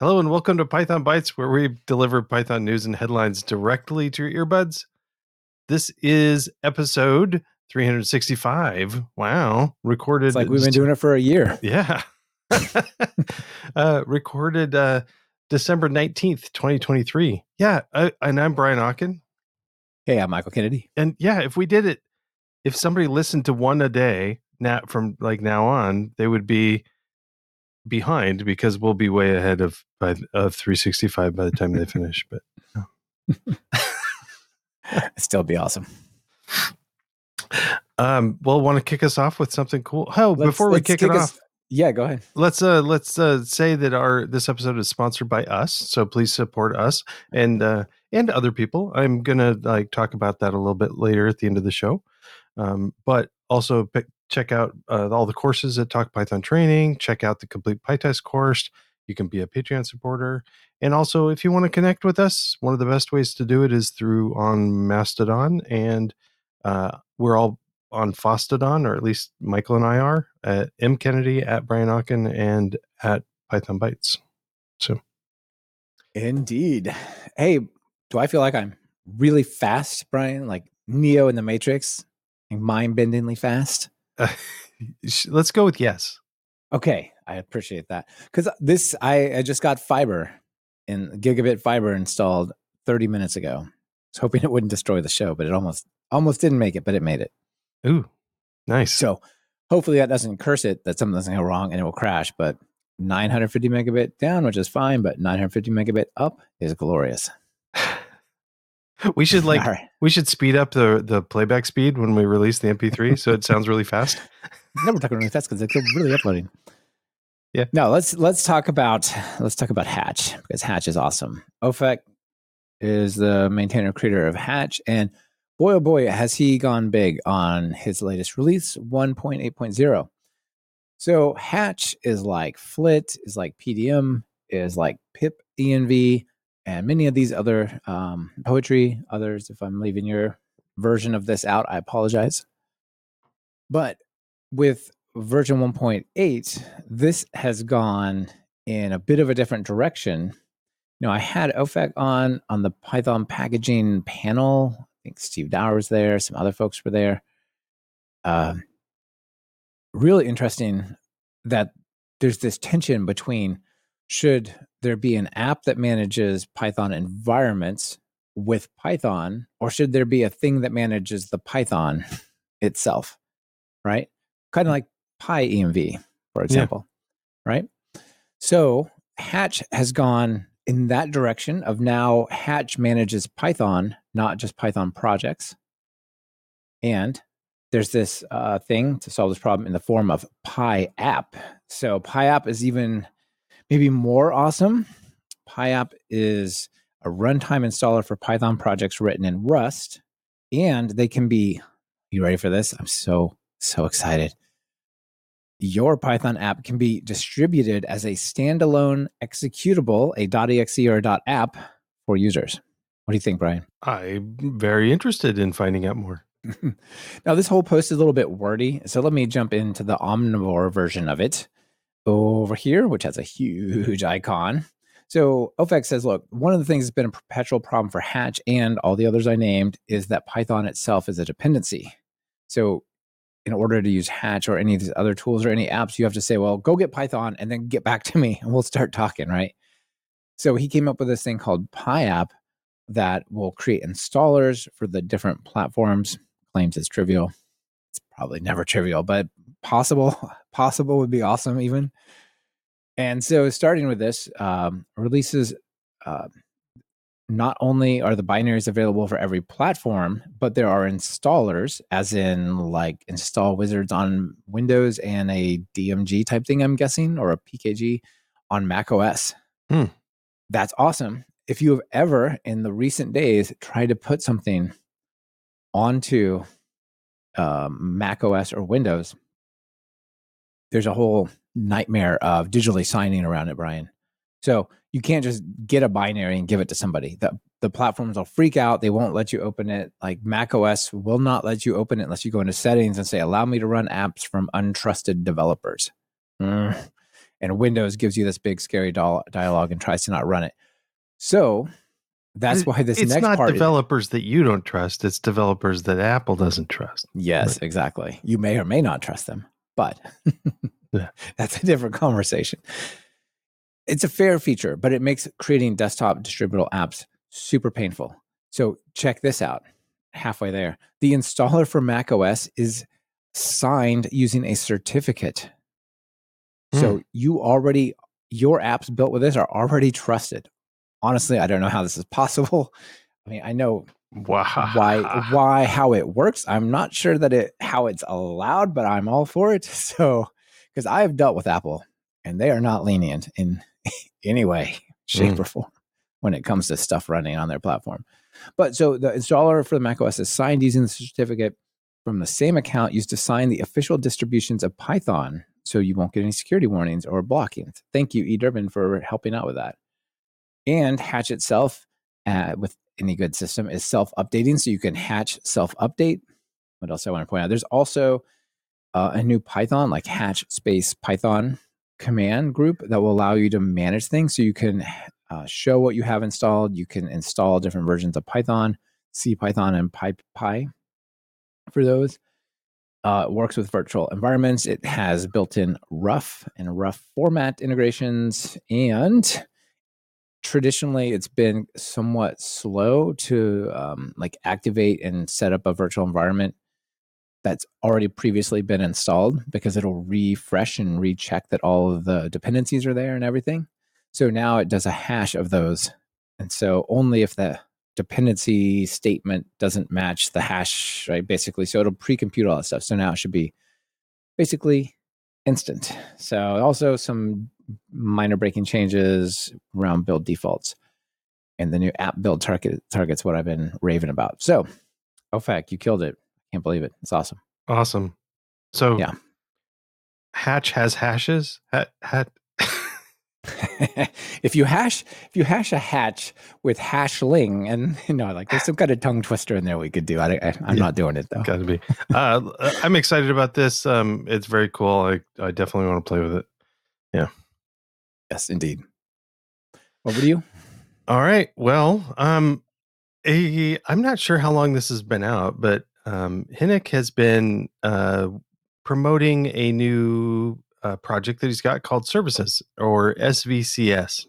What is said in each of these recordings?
Hello and welcome to Python Bytes, where we deliver Python news and headlines directly to your earbuds. This is episode 365. Wow. Recorded. It's like we've been doing it for a year. Yeah. uh, recorded uh, December 19th, 2023. Yeah. I, and I'm Brian Okken. Hey, I'm Michael Kennedy. And yeah, if we did it, if somebody listened to one a day now from like now on, they would be behind because we'll be way ahead of by, of 365 by the time they finish. But It'd still be awesome. um, well, want to kick us off with something cool? Oh, Let's- before we let's kick, it us- off, yeah, go ahead. let's uh let's uh say that our this episode is sponsored by us. So please support us and uh and other people. I'm gonna like talk about that a little bit later at the end of the show. Um, but also pick, check out uh, all the courses at Talk Python Training. Check out the complete PyTest course. You can be a Patreon supporter. And also, if you want to connect with us, one of the best ways to do it is through on Mastodon. And uh, we're all on Fosstodon, or at least Michael and I are, at M. Kennedy, at Brian Okken, and at Python Bytes. So, Indeed. Hey, do I feel like I'm really fast, Brian? Like Neo in the Matrix? Like mind-bendingly fast? uh, let's go with yes. Okay, I appreciate that. Because this, I, I just got fiber and gigabit fiber installed 30 minutes ago. I was hoping it wouldn't destroy the show, but it almost almost didn't make it, but it made it. Ooh, nice. So hopefully that doesn't curse it that something doesn't go wrong and it will crash. But 950 megabit down, which is fine, but 950 megabit up is glorious. We should like right. we should speed up the the playback speed when we release the MP3 so it sounds really fast. No, we're talking really fast because it's really uploading. Yeah. No, let's let's talk about let's talk about Hatch because Hatch is awesome. Ofek is the maintainer creator of Hatch, and boy oh boy has he gone big on his latest release 1.8.0. So Hatch is like Flit, is like PDM, is like pip env, and many of these other um, poetry. Others, if I'm leaving your version of this out, I apologize. But with version 1.8, this has gone in a bit of a different direction. You know, I had Ofek on on the Python packaging panel. I think Steve Dower was there, some other folks were there. Um, really interesting that there's this tension between should there be an app that manages Python environments with Python, or should there be a thing that manages the Python itself, right? Kind of like PyEnv, for example, right? So Hatch has gone in that direction of now Hatch manages Python, not just Python projects. And there's this uh, thing to solve this problem in the form of PyApp. So PyApp is even maybe more awesome. PyApp is a runtime installer for Python projects written in Rust, and they can be. You ready for this? I'm so so excited. Your Python app can be distributed as a standalone executable, a .exe or a .app for users. What do you think, Brian? I'm very interested in finding out more. now, this whole post is a little bit wordy, so let me jump into the omnivore version of it over here, which has a huge icon. So OFEX says, look, one of the things that's been a perpetual problem for Hatch and all the others I named is that Python itself is a dependency. So in order to use Hatch or any of these other tools or any apps, you have to say, well, go get Python and then get back to me and we'll start talking, right? So he came up with this thing called PyApp that will create installers for the different platforms. Claims it's trivial. It's probably never trivial, but possible. Possible would be awesome, even. And so, starting with this, um, releases uh, not only are the binaries available for every platform, but there are installers, as in like install wizards on Windows and a DMG type thing, I'm guessing, or a PKG on Mac OS. Hmm. That's awesome. If you have ever in the recent days tried to put something onto um, Mac OS or Windows, there's a whole nightmare of digitally signing around it, Brian. So you can't just get a binary and give it to somebody. The the platforms will freak out. They won't let you open it. Like Mac OS will not let you open it unless you go into settings and say, allow me to run apps from untrusted developers. Mm. and Windows gives you this big scary dialogue and tries to not run it. So that's why this it's next not part developers that you don't trust it's developers that apple doesn't trust yes exactly you may or may not trust them but that's a different conversation. It's a fair feature but it makes creating desktop distributable apps super painful. So check this out halfway there. The installer for mac os is signed using a certificate. So hmm. you already your apps built with this are already trusted. Honestly, I don't know how this is possible. I mean, I know wow. why why how it works. I'm not sure that it how it's allowed, but I'm all for it. So because I have dealt with Apple and they are not lenient in any way, shape, mm. or form when it comes to stuff running on their platform. But so the installer for the macOS is signed using the certificate from the same account used to sign the official distributions of Python, so you won't get any security warnings or blockings. Thank you, E. Durbin, for helping out with that. And Hatch itself, uh, with any good system, is self updating. So you can Hatch self update. What else I want to point out? There's also uh, a new Python, like Hatch space Python command group that will allow you to manage things. So you can uh, show what you have installed. You can install different versions of Python, C Python, and PyPy for those. Uh, works with virtual environments. It has built-in Ruff and Ruff format integrations, and traditionally it's been somewhat slow to um, like activate and set up a virtual environment that's already previously been installed because it'll refresh and recheck that all of the dependencies are there and everything. So now it does a hash of those. And so only if the dependency statement doesn't match the hash, right? Basically, so it'll pre-compute all that stuff. So now it should be basically instant. So also some minor breaking changes around build defaults. And the new app build target targets what I've been raving about. So, Ofek, you killed it. Can't believe it. It's awesome. Awesome. So yeah, Hatch has hashes. Hat hat. if you hash if you hash a hatch with hashling and you know like there's some kind of tongue twister in there we could do I, I am yeah, not doing it though gotta be uh, i'm excited about this um it's very cool i i definitely want to play with it yeah Yes, indeed. Over to you. All right. Well, um, a, I'm not sure how long this has been out, but um, Hynek has been uh, promoting a new uh, project that he's got called Services or SVCS,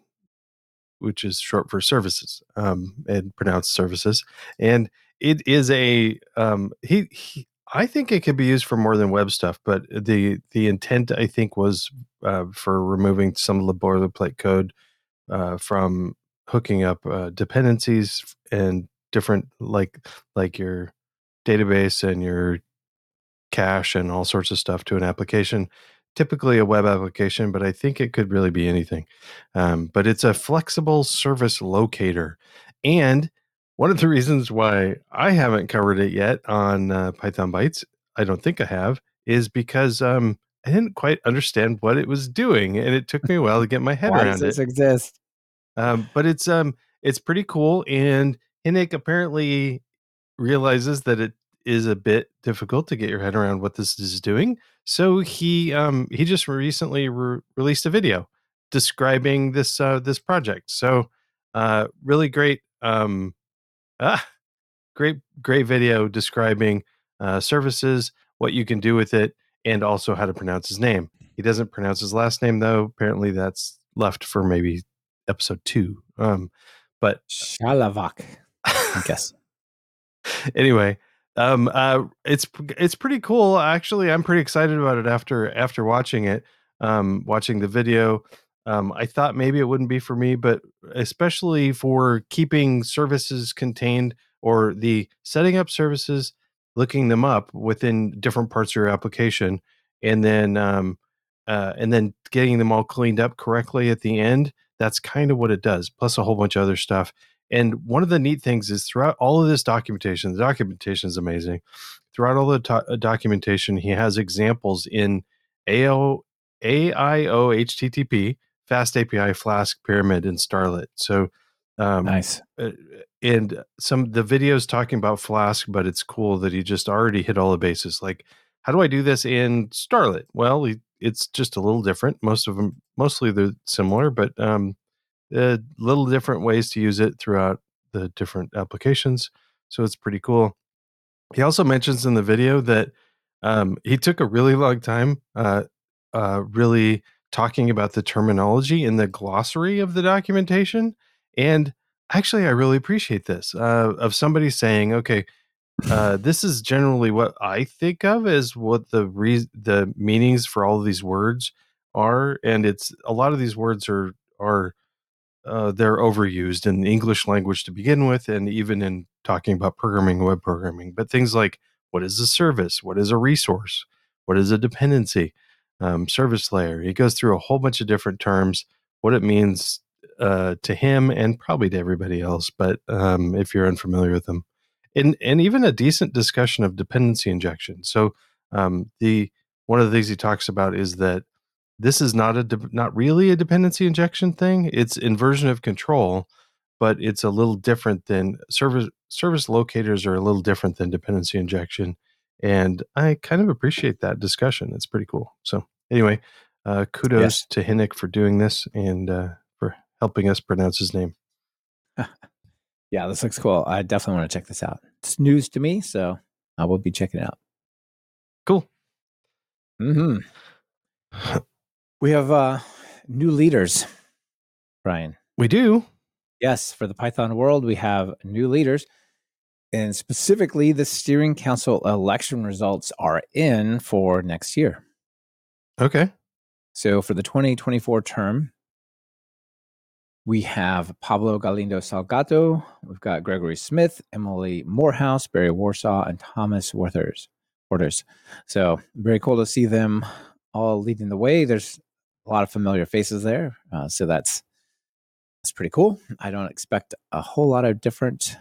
which is short for services um, and pronounced services. And it is a um, he, he I think it could be used for more than web stuff, but the the intent I think was uh, for removing some of the boilerplate code uh, from hooking up uh, dependencies and different like like your database and your cache and all sorts of stuff to an application typically a web application but i think it could really be anything. Um, but it's a flexible service locator and one of the reasons why I haven't covered it yet on uh, Python Bytes, I don't think I have, is because um, I didn't quite understand what it was doing, and it took me a while to get my head why around does this it. Exist, um, but it's um, it's pretty cool, and Hynek apparently realizes that it is a bit difficult to get your head around what this is doing. So he um, he just recently re- released a video describing this uh, this project. So uh, really great. Um, Ah, great, great video describing uh, services, what you can do with it, and also how to pronounce his name. He doesn't pronounce his last name though. Apparently, that's left for maybe episode two. Um, but Schlawack, I guess. anyway, um, uh, it's it's pretty cool. Actually, I'm pretty excited about it after after watching it. Um, watching the video, um, I thought maybe it wouldn't be for me, but especially for keeping services contained or the setting up services, looking them up within different parts of your application, and then um, uh, and then getting them all cleaned up correctly at the end. That's kind of what it does, plus a whole bunch of other stuff. And one of the neat things is throughout all of this documentation, the documentation is amazing. Throughout all the to- uh, documentation, he has examples in AO, AIO HTTP, Fast API, Flask, Pyramid, and Starlette. So um, nice. Uh, and some the videos talking about Flask, but it's cool that he just already hit all the bases. Like, how do I do this in Starlette? Well, it's just a little different. Most of them, mostly they're similar, but um, uh, little different ways to use it throughout the different applications. So it's pretty cool. He also mentions in the video that um, he took a really long time, uh, uh, really talking about the terminology in the glossary of the documentation. And actually, I really appreciate this uh, of somebody saying, okay, uh, this is generally what I think of as what the re- the meanings for all of these words are, and it's a lot of these words are are uh, they're overused in the English language to begin with, and even in talking about programming, web programming. But things like what is a service, what is a resource, what is a dependency, um, service layer. He goes through a whole bunch of different terms, what it means uh, to him, and probably to everybody else. But um, if you're unfamiliar with them, and and even a decent discussion of dependency injection. So um, the one of the things he talks about is that this is not a de- not really a dependency injection thing. It's inversion of control, but it's a little different than service service locators are a little different than dependency injection, and I kind of appreciate that discussion. It's pretty cool. So anyway, uh, kudos yes. to Hynek for doing this and uh, for helping us pronounce his name. Yeah, this looks cool. I definitely want to check this out. It's news to me, so I will be checking it out. Cool. Mm-hmm. we have uh, new leaders, Brian. We do. Yes, for the Python world, we have new leaders, and specifically, the steering council election results are in for next year. Okay. So for the 2024 term, we have Pablo Galindo Salgado. We've got Gregory Smith, Emily Morehouse, Barry Warsaw, and Thomas Wouters. Wouters. So very cool to see them all leading the way. There's a lot of familiar faces there, uh, so that's that's pretty cool. I don't expect a whole lot of different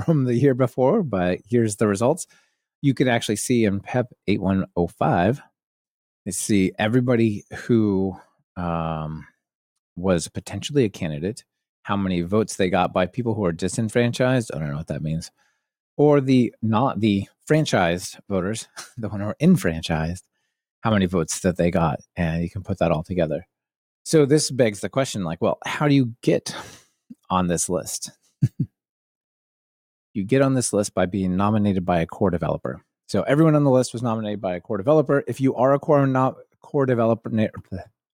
from the year before, but here's the results. You can actually see in PEP 8105, you see everybody who um, was potentially a candidate, how many votes they got by people who are disenfranchised. I don't know what that means. Or the not the franchised voters, the one who are enfranchised, how many votes that they got. And you can put that all together. So this begs the question like, well, how do you get on this list? you get on this list by being nominated by a core developer. So everyone on the list was nominated by a core developer. If you are a core, no, core developer,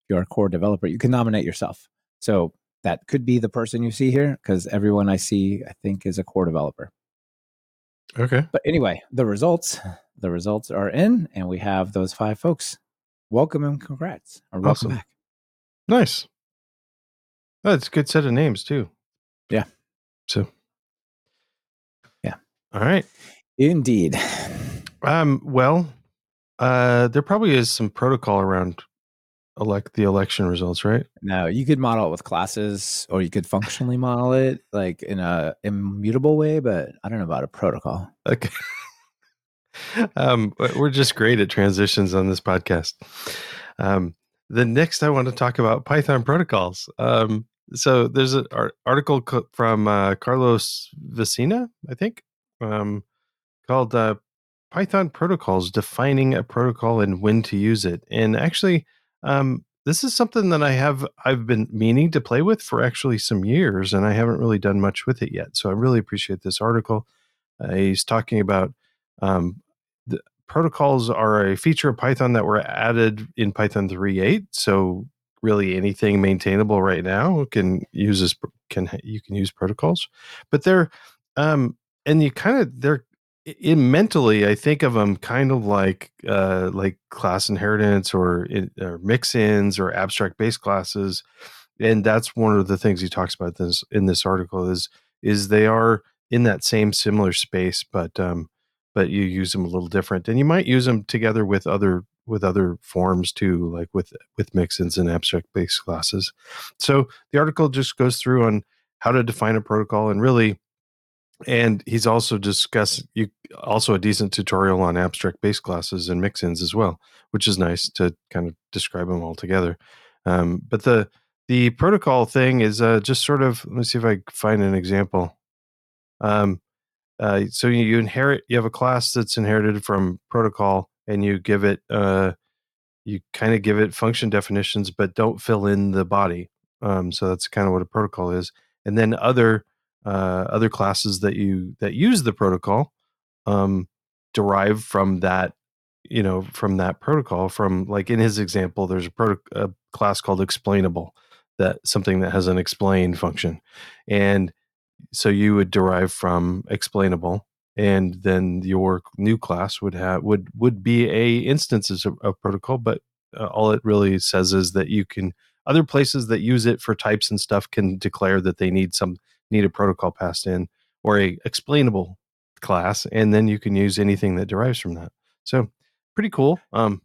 you're a core developer, you can nominate yourself. So that could be the person you see here because everyone I see, I think, is a core developer. Okay. But anyway, the results, the results are in, and we have those five folks. Welcome and congrats. Or welcome awesome. back. Nice. That's a good set of names too. Yeah. So. All right. Indeed. Um. Well, uh, there probably is some protocol around elect the election results, right? No, you could model it with classes, or you could functionally model it like in a immutable way. But I don't know about a protocol. Okay. um, we're just great at transitions on this podcast. Um, the next, I want to talk about Python protocols. Um, so there's an article from uh, Carlos Vicina, I think, um, called uh, Python protocols defining a protocol and when to use it. And actually, um, this is something that I have I've been meaning to play with for actually some years, and I haven't really done much with it yet. So I really appreciate this article. Uh, he's talking about um, the protocols are a feature of Python that were added in Python 3.8. So really anything maintainable right now can use this can you can use protocols, but they're um, and you kind of they're in mentally i think of them kind of like uh like class inheritance or, or mix-ins or abstract base classes and that's one of the things he talks about this in this article is is they are in that same similar space but um but you use them a little different and you might use them together with other with other forms too like with with mix-ins and abstract base classes. So the article just goes through on how to define a protocol and really and he's also discussed you also a decent tutorial on abstract base classes and mixins as well which is nice to kind of describe them all together um, but the the protocol thing is uh, just sort of let me see if i find an example um, uh, so you, you, inherit you have a class that's inherited from protocol and you give it uh, you kind of give it function definitions, but don't fill in the body. Um, so that's kind of what a protocol is. And then other uh, other classes that you that use the protocol um, derive from that you know from that protocol from like in his example there's a, proto- a class called explainable that something that has an explain function. And so you would derive from explainable and then your new class would have would would be a instances of, of protocol but uh, all it really says is that you can other places that use it for types and stuff can declare that they need some need a protocol passed in or a explainable class and then you can use anything that derives from that. So pretty cool um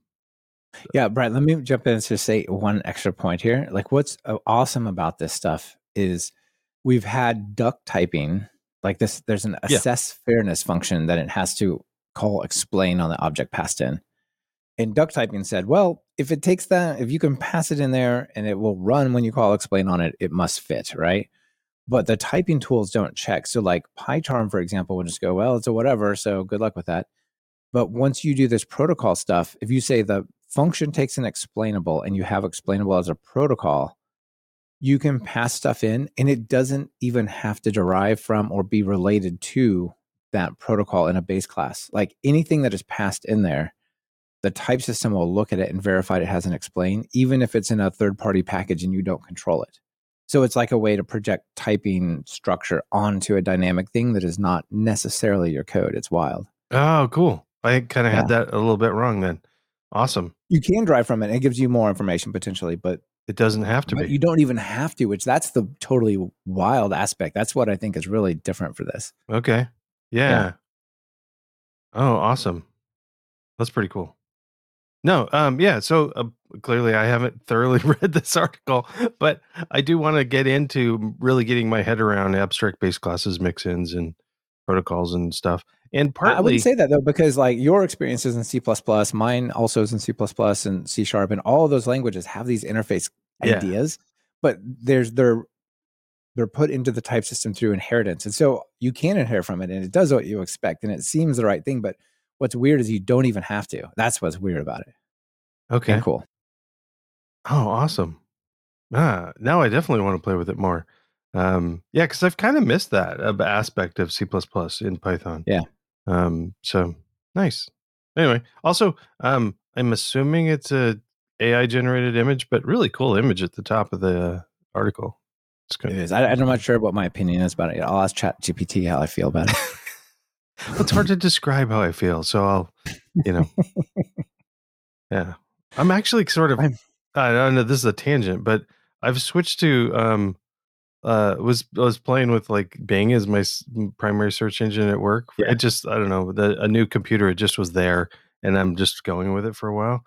yeah brad let me jump in to say one extra point here. Like what's uh, awesome about this stuff is we've had duck typing like this there's an Yeah. assess fairness function that it has to call explain on the object passed in. And duck typing said well if it takes that if you can pass it in there and it will run when you call explain on it it must fit right but the typing tools don't check so like pycharm for example will just go well it's a whatever so good luck with that but once you do this protocol stuff if you say the function takes an explainable and you have explainable as a protocol you can pass stuff in and it doesn't even have to derive from or be related to that protocol in a base class. Like anything that is passed in there, the type system will look at it and verify it has an explain, even if it's in a third party package and you don't control it. So it's like a way to project typing structure onto a dynamic thing that is not necessarily your code. It's wild. oh cool i kind of had that a little bit wrong then awesome You can drive from it. and It gives you more information potentially, but it doesn't have to but be you don't even have to, which that's the totally wild aspect. That's what I think is really different for this. Okay. Yeah. Oh, awesome. That's pretty cool. No, um, yeah. So uh, clearly, I haven't thoroughly read this article, but I do want to get into really getting my head around abstract based classes, mix-ins, and protocols and stuff. And I- I wouldn't say that though, because like your experiences in C, mine also is in C and C sharp, and all of those languages have these interface Yeah. ideas, but there's they're they're put into the type system through inheritance. And so you can inherit from it and it does what you expect and it seems the right thing. But what's weird is you don't even have to. That's what's weird about it. okay. And cool. Oh, awesome. Ah, now I definitely want to play with it more. Um, yeah, because I've kind of missed that aspect of C in Python. Yeah. Um, so nice. Anyway, also, um, I'm assuming it's a AI generated image, but really cool image at the top of the uh, article. It's good. is. I, I'm not sure what my opinion is about it. I'll ask Chat GPT how I feel about it. it's hard to describe how I feel, so I'll, you know, yeah. I'm actually sort of. I'm- I don't know. This is a tangent, but I've switched to um, uh, was I was playing with like Bing as my primary search engine at work. Yeah. It just I don't know the a new computer. It just was there, and I'm just going with it for a while.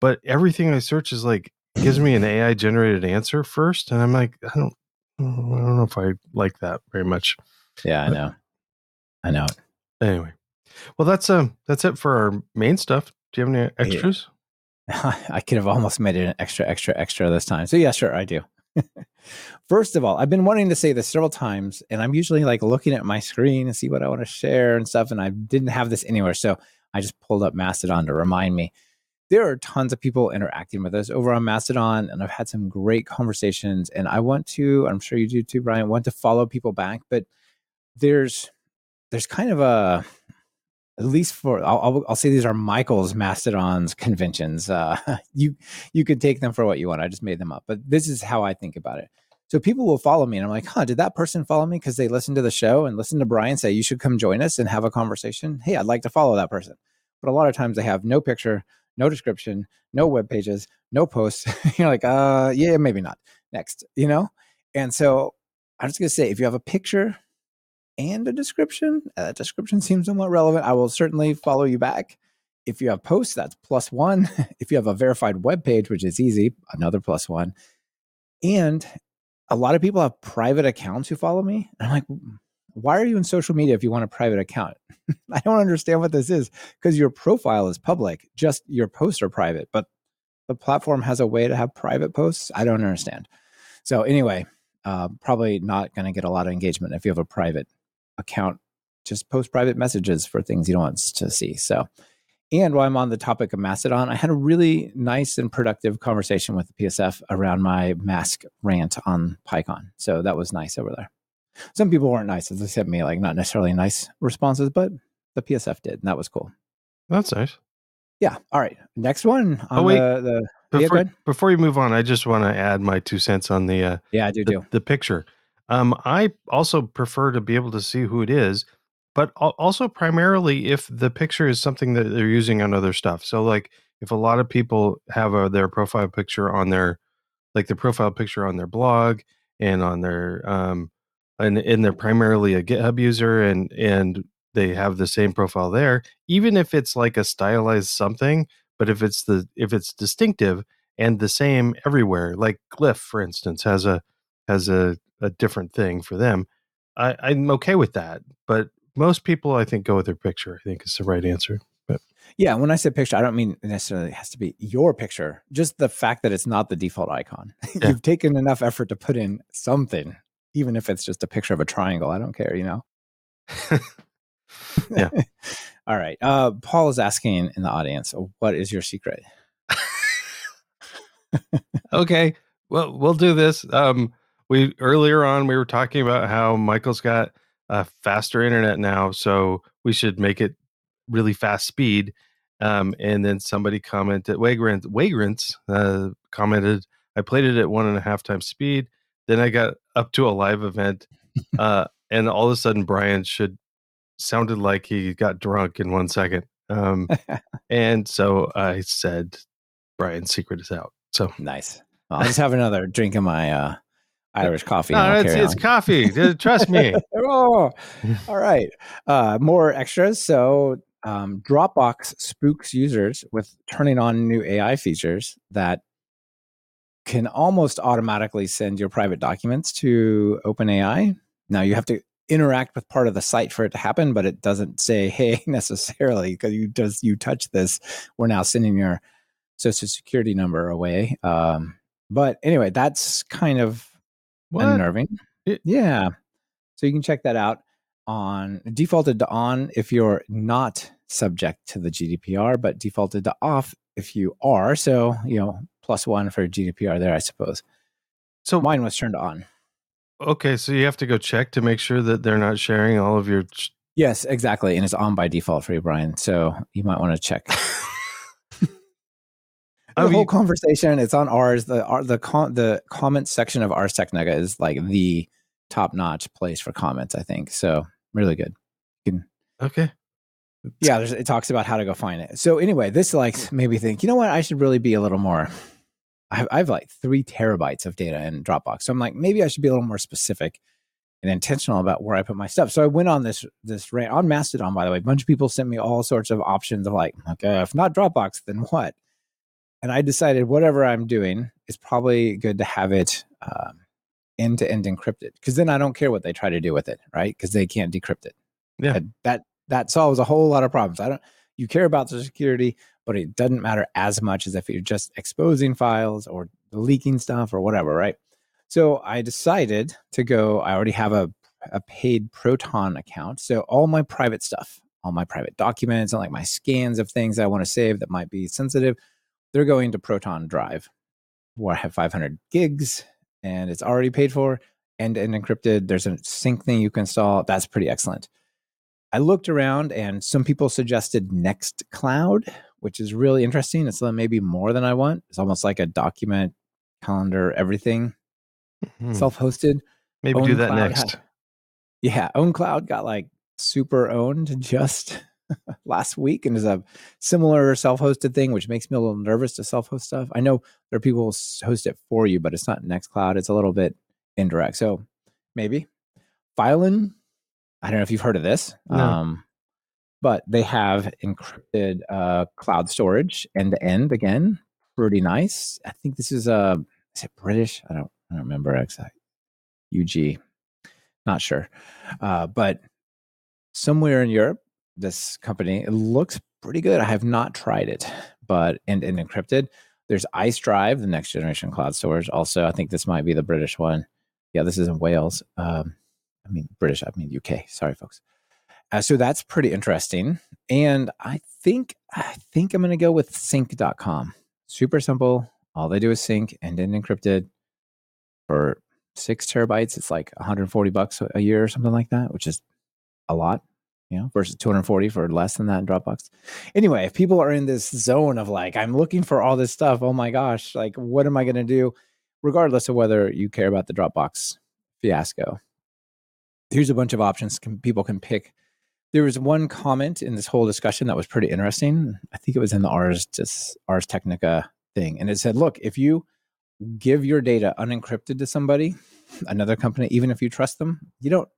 But everything I search is like gives me an AI generated answer first, and I'm like, I don't, I don't know if I like that very much. yeah, I know. I know. Anyway, well, that's um that's it for our main stuff. Do you have any extras? I could have almost made it an extra, extra, extra this time. So yeah, sure, I do. First of all, I've been wanting to say this several times, and I'm usually like looking at my screen and see what I want to share and stuff, and I didn't have this anywhere, so I just pulled up Mastodon to remind me. There are tons of people interacting with us over on Mastodon, and I've had some great conversations. And I want to, I'm sure you do too, Brian, want to follow people back, but there's there's kind of a at least for I'll, I'll, say these are Michael's Mastodon's conventions. Uh, you you could take them for what you want. I just made them up, but this is how I think about it. So people will follow me, and I'm like, huh, did that person follow me because they listened to the show and listened to Brian say you should come join us and have a conversation? Hey, I'd like to follow that person. But a lot of times they have no picture, no description, no web pages, no posts. You're like, uh, yeah, maybe not. Next, you know. And so I'm just gonna say, if you have a picture and a description. Uh, that description seems somewhat relevant. I will certainly follow you back. If you have posts, that's plus one. If you have a verified web page, which is easy, another plus one. And a lot of people have private accounts who follow me. I'm like, why are you in social media if you want a private account? I don't understand what this is because your profile is public, just your posts are private, but the platform has a way to have private posts. I don't understand. So, anyway, uh, probably not going to get a lot of engagement if you have a private account. Just post private messages for things you don't want to see. So, And while I'm on the topic of Mastodon, I had a really nice and productive conversation with the PSF around my mask rant on PyCon. So that was nice over there. Some people weren't nice, as they sent me like not necessarily nice responses, but the PSF did, and that was cool. That's nice. Yeah. All right. Next one. Oh, wait. The, the, Before, ahead. before you move on, I just want to add my two cents on the uh, yeah, I do the, do. the picture. Um, I also prefer to be able to see who it is, but also primarily if the picture is something that they're using on other stuff. So, like if a lot of people have a, their profile picture on their, like the profile picture on their blog and on their, um, and and they're primarily a GitHub user and and they have the same profile there, even if it's like a stylized something, but if it's the if it's distinctive and the same everywhere, like Glyph, for instance, has a has a, a different thing for them. I, I'm okay with that, but most people I think go with their picture. I think is the right answer. But Yeah, when I say picture, I don't mean necessarily it has to be your picture. Just the fact that it's not the default icon. Yeah. You've taken enough effort to put in something, even if it's just a picture of a triangle. I don't care, you know. Yeah. All right. Uh, Paul is asking in the audience, "What is your secret?" okay, well we'll do this. Um, we earlier on we were talking about how Michael's got a faster internet now, so we should make it really fast speed. Um, and then somebody commented, Wagrant, Wagrants uh, commented, I played it at one and a half times speed. Then I got up to a live event, uh, and all of a sudden Brian should sounded like he got drunk in one second. Um, and so I said, Brian's secret is out. So nice. I'll just have another drink of my uh, Irish coffee. no, it's, it's coffee. Trust me. oh, all right. Uh, more extras. So, um, Dropbox spooks users with turning on new AI features that can almost automatically send your private documents to OpenAI. Now, you have to interact with part of the site for it to happen, but it doesn't say, "Hey," necessarily because you just you touch this, we're now sending your social security number away. Um, but anyway, that's kind of What? unnerving. It- yeah. So you can check that out on defaulted to on if you're not subject to the GDPR, but defaulted to off if you are. So, you know, plus one for GDPR there, I suppose. So Mine was turned on. okay, so you have to go check to make sure that they're not sharing all of your. ch- Yes, exactly. And it's on by default for you, Brian. So you might want to check. I the oh, whole mean- conversation, it's on ours. The our, the com- the comment section of Ars Technica is like the top notch place for comments, I think. So really good. Okay. Yeah, there's, it talks about how to go find it. So anyway, this like made me think. You know what? I should really be a little more. I have, I have like three terabytes of data in Dropbox, so I'm like maybe I should be a little more specific and intentional about where I put my stuff. So I went on this this rant on Mastodon. By the way, a bunch of people sent me all sorts of options of like, okay, if not Dropbox, then what? And I decided whatever I'm doing is probably good to have it um, end to end encrypted because then I don't care what they try to do with it, right? Because they can't decrypt it. Yeah. That, that that solves a whole lot of problems. I don't. You care about the security, but it doesn't matter as much as if you're just exposing files or leaking stuff or whatever, right? So I decided to go. I already have a a paid Proton account, so all my private stuff, all my private documents, and like my scans of things I want to save that might be sensitive, they're going to Proton Drive, where I have 500 gigs, and it's already paid for and, end encrypted. There's a sync thing you can install. That's pretty excellent. I looked around and some people suggested Nextcloud, which is really interesting. It's maybe more than I want. It's almost like a document, calendar, everything Hmm. self hosted. Maybe do that OwnCloud next. had- yeah, OwnCloud got like super owned just last week and is a similar self hosted thing, which makes me a little nervous to self host stuff. I know there are people who host it for you, but it's not Nextcloud. It's a little bit indirect. So maybe Filen. I don't know if you've heard of this. No. Um, but they have encrypted uh, cloud storage end to end again. Pretty nice. I think this is uh, is it British? I don't I don't remember exact. UG, not sure, uh, but somewhere in Europe, this company it looks pretty good. I have not tried it, but end and encrypted. There's Ice Drive, the next generation cloud storage. Also, I think this might be the British one. Yeah, this is in Wales. Um, I mean British. I mean UK. Sorry, folks. uh, so that's pretty interesting. And I think I think I'm going to go with sync.com. Super simple. All they do is sync and then encrypted for six terabytes. It's like 140 bucks a year or something like that, which is a lot, you know, versus 240 for less than that in Dropbox. Anyway, if people are in this zone of like, I'm looking for all this stuff, oh my gosh, like, what am I going to do? Regardless of whether you care about the Dropbox fiasco, here's a bunch of options can, people can pick. There was one comment in this whole discussion that was pretty interesting. I think it was in the Ars just Ars Technica thing, and it said, "Look, if you give your data unencrypted to somebody, another company, even if you trust them, you don't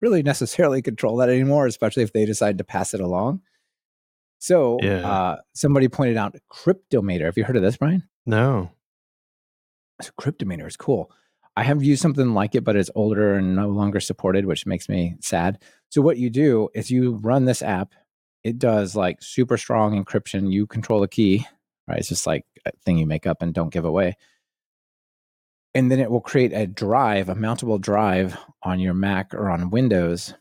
really necessarily control that anymore, especially if they decide to pass it along." So, Yeah. uh, somebody pointed out Cryptomator. Have you heard of this, Brian? No. So Cryptomator is cool. I have used something like it, but it's older and no longer supported, which makes me sad. So what you do is you run this app. It does like super strong encryption. You control the key, right? It's just like a thing you make up and don't give away. And then it will create a drive, a mountable drive on your Mac or on Windows,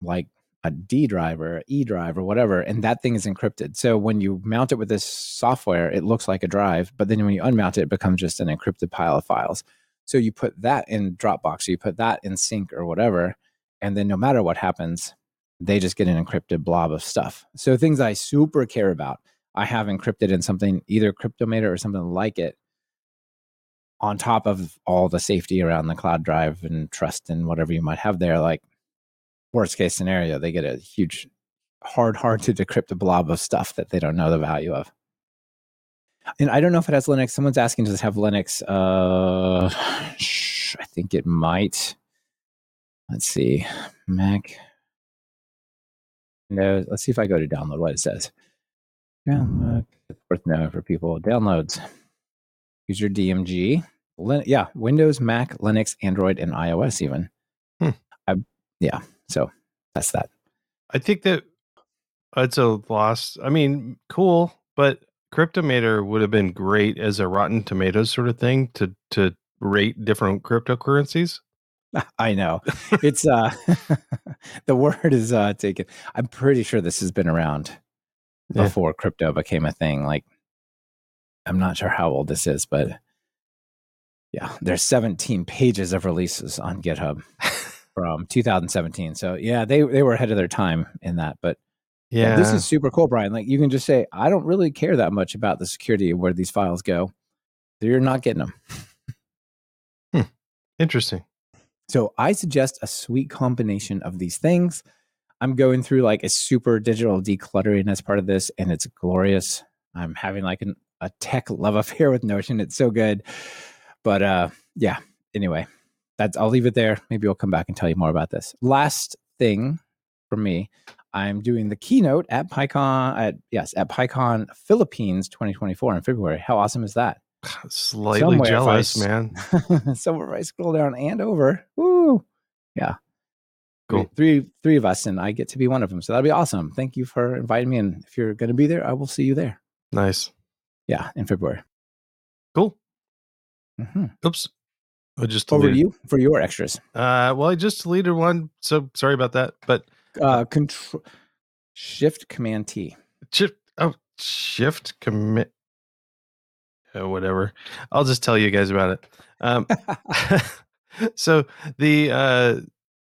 like a D drive or E drive or whatever, and that thing is encrypted. So when you mount it with this software, it looks like a drive, but then when you unmount it, it becomes just an encrypted pile of files. So you put that in Dropbox, or you put that in Sync or whatever, and then no matter what happens, they just get an encrypted blob of stuff. So things I super care about, I have encrypted in something, either Cryptomator or something like it, on top of all the safety around the cloud drive and trust and whatever you might have there. Like worst case scenario, they get a huge, hard, hard to decrypt a blob of stuff that they don't know the value of. And I don't know if it has Linux. Someone's asking, does it have Linux? Uh, I think it might. Let's see, Mac. No, let's see if I go to download what it says. Download. It's worth knowing for people. Downloads. Use your DMG. Lin- yeah, Windows, Mac, Linux, Android, and iOS even. Hmm. I, yeah, so that's that. I think that it's a loss. I mean, cool, but Cryptomator would have been great as a Rotten Tomatoes sort of thing to to rate different cryptocurrencies. I know. It's uh the word is uh taken. I'm pretty sure this has been around Yeah. before crypto became a thing. Like I'm not sure how old this is, but yeah, there's 17 pages of releases on GitHub from 2017. So yeah, they they were ahead of their time in that. But yeah, Yeah, this is super cool, Brian. Like you can just say, I don't really care that much about the security of where these files go. You're not getting them. Hmm, interesting. So I suggest a sweet combination of these things. I'm going through like a super digital decluttering as part of this, and it's glorious. I'm having like an, a tech love affair with Notion. It's so good. But uh yeah, anyway, that's I'll leave it there. Maybe we'll come back and tell you more about this. Last thing for me, I'm doing the keynote at PyCon at yes, at PyCon Philippines 2024 in February. How awesome is that? Slightly Somewhere if I jealous, man. Somewhere I scroll down and over. Woo. Yeah. Cool. Three, three three of us, and I get to be one of them. So that'll be awesome. Thank you for inviting me. And if you're going to be there, I will see you there. Nice. Yeah, in February. Cool. hmm Oops. I just Over to you for your extras. Uh, well, I just deleted one, so sorry about that. But Uh, control, shift, command T. shift, oh, shift commit, oh, whatever. I'll just tell you guys about it. Um, so the uh,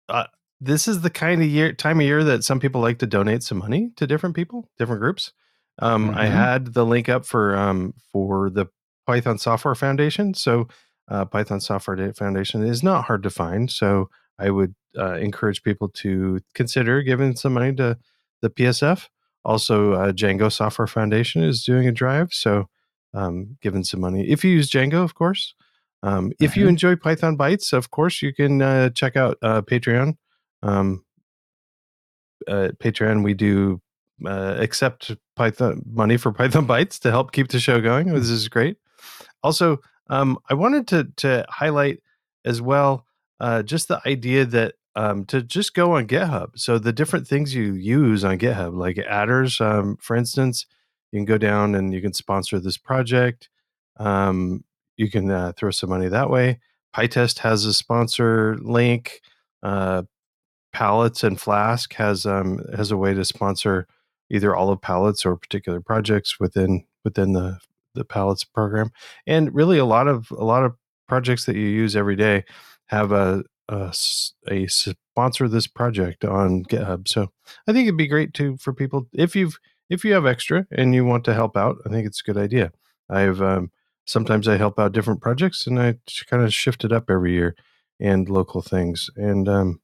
uh, this is the kind of year time of year that some people like to donate some money to different people, different groups. Um, I Mhm. had the link up for um, for the Python Software Foundation. So uh, Python Software Foundation is not hard to find. So I would uh, encourage people to consider giving some money to the PSF. Also, uh, Django Software Foundation is doing a drive. So um, giving some money if you use Django, of course. Um, if you Mhm. enjoy Python Bytes, of course, you can uh, check out uh, Patreon. Um, uh, Patreon, we do uh, accept Python money for Python Bytes to help keep the show going. This is great. Also, um, I wanted to to highlight as well uh, just the idea that um, to just go on GitHub. So the different things you use on GitHub, like attrs, um, for instance, you can go down and you can sponsor this project. Um, you can uh, throw some money that way. PyTest has a sponsor link. Uh, Pallets and Flask has um has a way to sponsor either all of Pallets or particular projects within within the the Pallets program. And really, a lot of a lot of projects that you use every day have a a, a sponsor this project on GitHub. So I think it'd be great to for people if you've if you have extra and you want to help out. I think it's a good idea. I've um, sometimes I help out different projects and I kind of shift it up every year and local things. And um,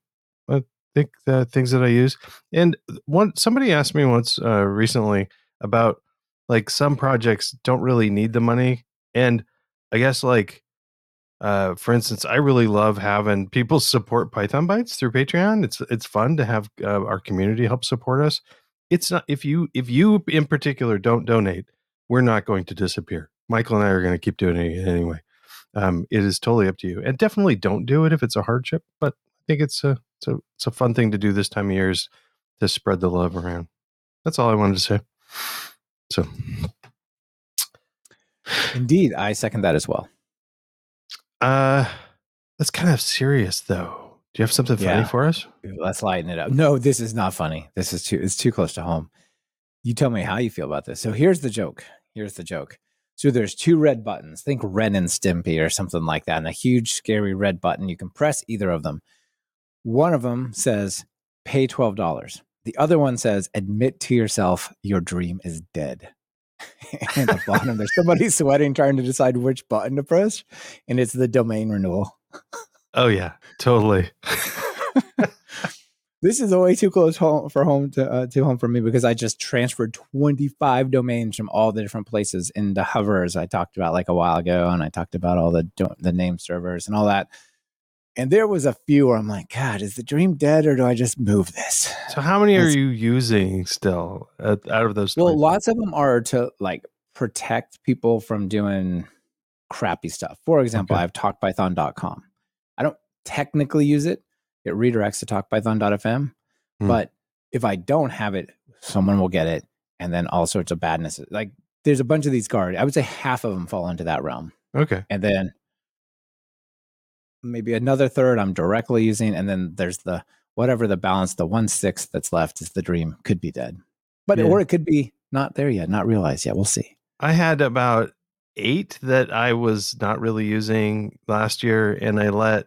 I think the things that I use. And one somebody asked me once uh, recently about like some projects don't really need the money, and I guess like uh, for instance, I really love having people support Python Bytes through Patreon. It's it's fun to have uh, our community help support us. It's not if you if you in particular don't donate, we're not going to disappear. Michael and I are going to keep doing it anyway. Um, it is totally up to you, and definitely don't do it if it's a hardship. But I think it's a it's a it's a fun thing to do this time of year is to spread the love around. That's all I wanted to say. So, indeed, I second that as well. Uh, that's kind of serious, though. Do you have something funny Yeah. for us? Let's lighten it up. No, this is not funny. This is too it's too close to home. You tell me how you feel about this. So here's the joke. Here's the joke. So there's two red buttons. Think Ren and Stimpy or something like that. And a huge scary red button. You can press either of them. One of them says pay $12. The other one says admit to yourself your dream is dead. and at the bottom there's somebody sweating trying to decide which button to press and it's the domain renewal. Oh yeah, totally. this is way too close home for home to uh, to home for me because I just transferred 25 domains from all the different places into Hover as I talked about like a while ago, and I talked about all the do- the name servers and all that. And there was a few where I'm like, God, is the dream dead or do I just move this? So how many are you using still uh, out of those? Well, 25? lots of them are to like protect people from doing crappy stuff. For example, Okay. I have talkpython.com. I don't technically use it. It redirects to talkpython.fm. Hmm. But if I don't have it, someone will get it. And then all sorts of badness. Like there's a bunch of these guard. I would say half of them fall into that realm. Okay. And then maybe another third I'm directly using. And then there's the whatever the balance, the one sixth that's left is the dream could be dead. But Yeah. or it could be not there yet, not realized yet. We'll see. I had about eight that I was not really using last year, and I let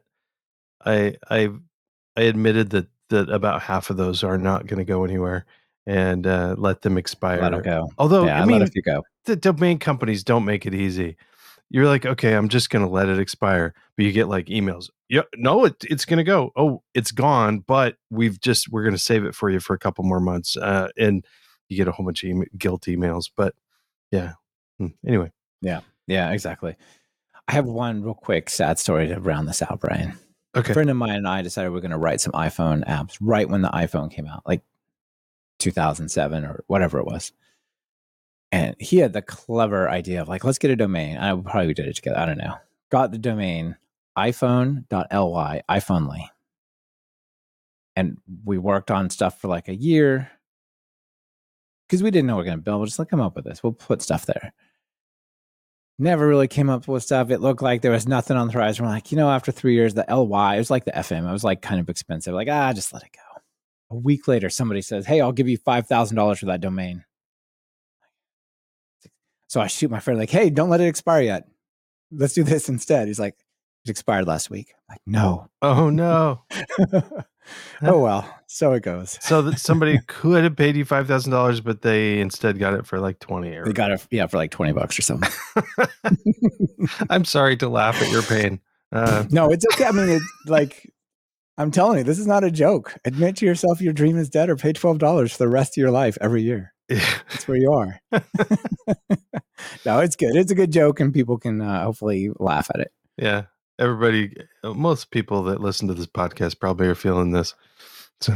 I I I admitted that that about half of those are not going to go anywhere, and uh, let them expire. Let them go. Although yeah, I mean, let a few go. the domain companies don't make it easy. You're like, okay, I'm just going to let it expire, but you get like emails. Yeah, no, it, it's going to go. Oh, it's gone, but we've just we're going to save it for you for a couple more months, uh, and you get a whole bunch of email, guilt emails. But yeah, Hmm. anyway, Yeah, Yeah, exactly. I have one real quick sad story to round this out, Brian. okay, A friend of mine and I decided we are going to write some iPhone apps right when the iPhone came out, like 2007 or whatever it was. And he had the clever idea of like, let's get a domain. I probably did it together. I don't know. Got the domain iPhone.ly, iPhonely. And we worked on stuff for like a year because we didn't know we are going to build. We'll just like come up with this. We'll put stuff there. Never really came up with stuff. It looked like there was nothing on the horizon. We're like, you know, after three years, the LY, it was like the FM. It was like kind of expensive. Like, ah, just let it go. A week later, somebody says, Hey, I'll give you $5,000 for that domain. So I shoot my friend, like, Hey, don't let it expire yet. Let's do this instead. He's like, It expired last week. I'm like, no. oh no. oh, well. So it goes. So that somebody could have paid you five thousand dollars, but they instead got it for like twenty. Or They got it, yeah, for like 20 bucks or something. I'm sorry to laugh at your pain. Uh, no, it's okay. I mean, it's like, I'm telling you, this is not a joke. Admit to yourself your dream is dead or pay $12 for the rest of your life every year. That's where you are. no, it's good. It's a good joke, and people can uh, hopefully laugh at it. yeah, everybody, most people that listen to this podcast probably are feeling this. So,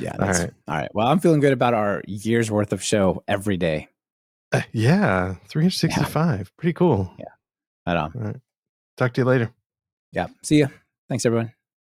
Yeah. all That's, right, all right. Well, I'm feeling good about our year's worth of show every day. Uh, yeah, three hundred sixty-five, pretty cool. Yeah, right on. All right, talk to you later. Yeah. See you. Thanks, everyone.